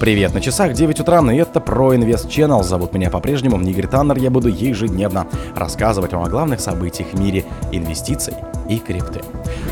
Привет, на часах 9 утра, и это про Инвест Channel. Зовут меня по-прежнему Игорь Таннер. Я буду ежедневно рассказывать вам о главных событиях в мире инвестиций и крипты.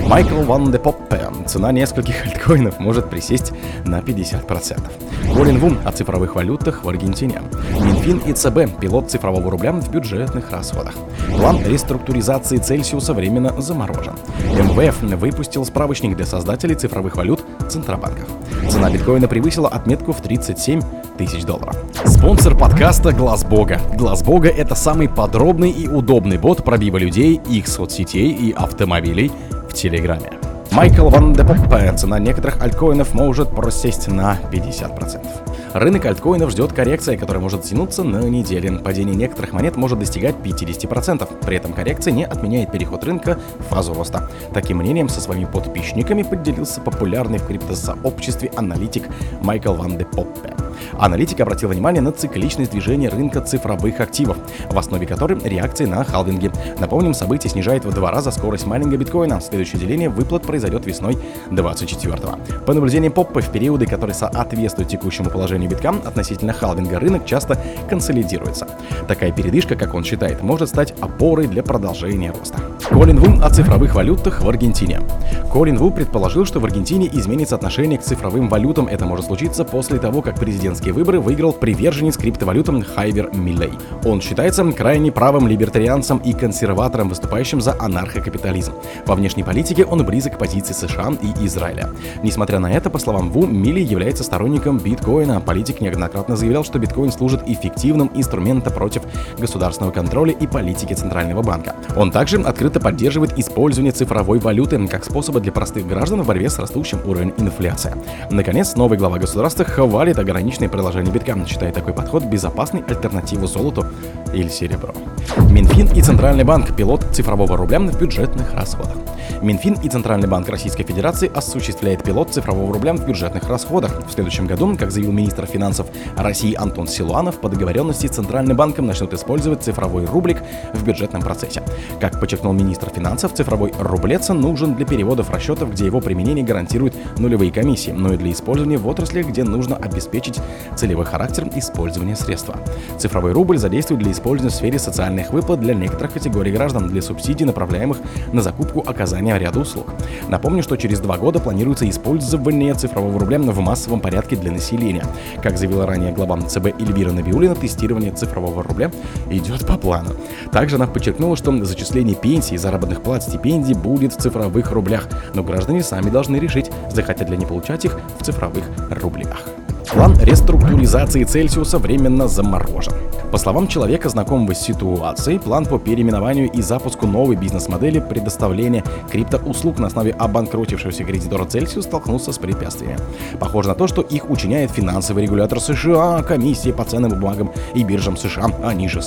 Майкл Ван де Поппе. Цена нескольких альткоинов может присесть на 50%. Колин Вум о цифровых валютах в Аргентине. Минфин и ЦБ. Пилот цифрового рубля в бюджетных расходах. План реструктуризации Цельсиуса временно заморожен. МВФ выпустил справочник для создателей цифровых валют Центробанков. Цена биткоина превысила отметку в 37 тысяч долларов. Спонсор подкаста Глаз Бога. Глаз Бога это самый подробный и удобный бот пробива людей, их соцсетей и автомобилей в Телеграме. Майкл Ван де Поппе. Цена некоторых альткоинов может просесть на 50%. Рынок альткоинов ждет коррекция, которая может тянуться на неделю. Падение некоторых монет может достигать 50%. При этом коррекция не отменяет переход рынка в фазу роста. Таким мнением со своими подписчиками поделился популярный в криптосообществе аналитик Майкл Ван де Поппе. Аналитик обратил внимание на цикличность движения рынка цифровых активов, в основе которой реакции на халвинги. Напомним, событие снижает в два раза скорость майнинга биткоина. Следующее деление выплат произойдет весной 24 -го. По наблюдениям Поппа, в периоды, которые соответствуют текущему положению битка, относительно халвинга рынок часто консолидируется. Такая передышка, как он считает, может стать опорой для продолжения роста. Колин Ву о цифровых валютах в Аргентине. Колин Ву предположил, что в Аргентине изменится отношение к цифровым валютам. Это может случиться после того, как президентские выборы выиграл приверженец криптовалютам Хайвер Миллей. Он считается крайне правым либертарианцем и консерватором, выступающим за анархокапитализм. Во внешней политике он близок к позиции США и Израиля. Несмотря на это, по словам Ву, Милли является сторонником биткоина. Политик неоднократно заявлял, что биткоин служит эффективным инструментом против государственного контроля и политики Центрального банка. Он также открыто поддерживает использование цифровой валюты как способа для простых граждан в борьбе с растущим уровнем инфляции. Наконец, новый глава государства хвалит ограниченное приложение битка, считая такой подход безопасной альтернативой золоту или серебру. Минфин и Центральный банк – пилот цифрового рубля в бюджетных расходах. Минфин и Центральный банк Российской Федерации осуществляет пилот цифрового рубля в бюджетных расходах. В следующем году, как заявил министр финансов России Антон Силуанов, по договоренности с Центральным банком начнут использовать цифровой рублик в бюджетном процессе. Как подчеркнул министр финансов, цифровой рублец нужен для переводов расчетов, где его применение гарантирует нулевые комиссии, но и для использования в отраслях, где нужно обеспечить целевой характер использования средства. Цифровой рубль задействует для использования в сфере социальных выплат для некоторых категорий граждан, для субсидий, направляемых на закупку оказания ряда услуг. Напомню, что через два года планируется использование цифрового рубля в массовом порядке для населения. Как заявила ранее глава ЦБ Эльвира Набиулина, тестирование цифрового рубля идет по плану. Также она подчеркнула, что зачисление пенсий, заработных плат, стипендий будет в цифровых рублях, но граждане сами должны решить, захотят ли они получать их в цифровых рублях. План реструктуризации Цельсиуса временно заморожен. По словам человека, знакомого с ситуацией, план по переименованию и запуску новой бизнес-модели предоставления криптоуслуг на основе обанкротившегося кредитора Celsius столкнулся с препятствиями. Похоже на то, что их учиняет финансовый регулятор США, комиссия по ценным бумагам и биржам США, а не же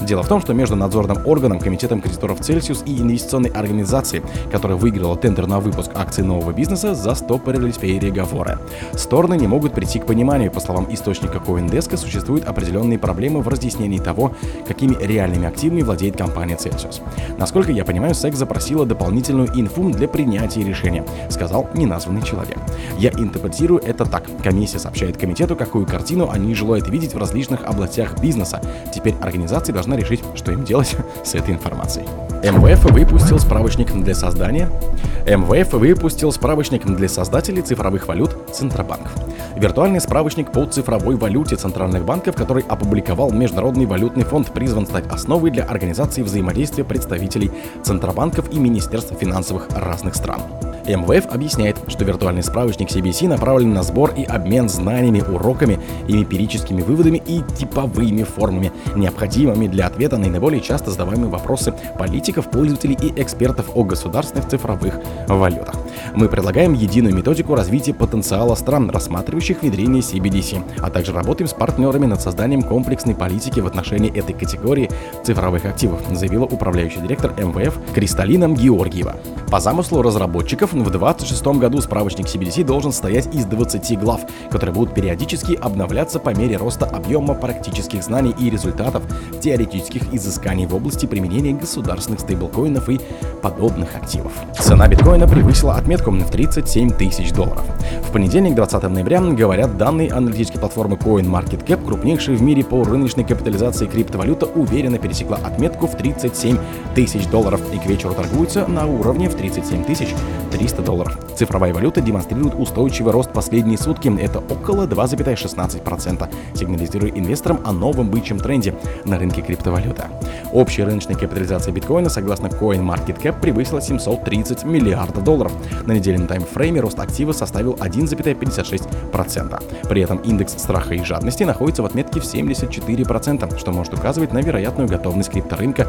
Дело в том, что между надзорным органом, комитетом кредиторов Celsius и инвестиционной организацией, которая выиграла тендер на выпуск акций нового бизнеса, застопорились переговоры. Стороны не могут прийти к пониманию. По словам источника CoinDesk, существуют определенные проблемы в разъяснении того, какими реальными активами владеет компания Celsius. Насколько я понимаю, SEC запросила дополнительную инфу для принятия решения, сказал неназванный человек. Я интерпретирую это так. Комиссия сообщает комитету, какую картину они желают видеть в различных областях бизнеса. Теперь организации должна решить, что им делать с этой информацией. МВФ выпустил справочник для создания МВФ выпустил справочник для создателей цифровых валют Центробанк. Виртуальный справочник по цифровой валюте центральных банков, который опубликовал Международный валютный фонд, призван стать основой для организации взаимодействия представителей центробанков и министерств финансовых разных стран. МВФ объясняет, что виртуальный справочник CBC направлен на сбор и обмен знаниями, уроками, эмпирическими выводами и типовыми формами, необходимыми для ответа на наиболее часто задаваемые вопросы политиков, пользователей и экспертов о государственных цифровых валютах. Мы предлагаем единую методику развития потенциала стран, рассматривающих внедрение CBDC, а также работаем с партнерами над созданием комплексной политики в отношении этой категории цифровых активов, заявила управляющий директор МВФ Кристалина Георгиева. По замыслу разработчиков в 2026 году справочник CBDC должен состоять из 20 глав, которые будут периодически обновляться по мере роста объема практических знаний и результатов теоретических изысканий в области применения государственных стейблкоинов и подобных активов. Цена биткоина превысила отметку в 37 тысяч долларов. В понедельник, 20 ноября, говорят данные аналитической платформы CoinMarketCap, крупнейшей в мире по рыночной капитализации криптовалюта, уверенно пересекла отметку в 37 тысяч долларов и к вечеру торгуется на уровне в 37 тысяч 300 долларов. Цифровая валюта демонстрирует устойчивый рост последние сутки, это около 2,16%, сигнализируя инвесторам о новом бычьем тренде на рынке криптовалюты. Общая рыночная капитализация биткоина, согласно CoinMarketCap, превысила 730 миллиардов долларов. На недельном таймфрейме рост актива составил 1,56%. При этом индекс страха и жадности находится в отметке в 74%, что может указывать на вероятную готовность крипторынка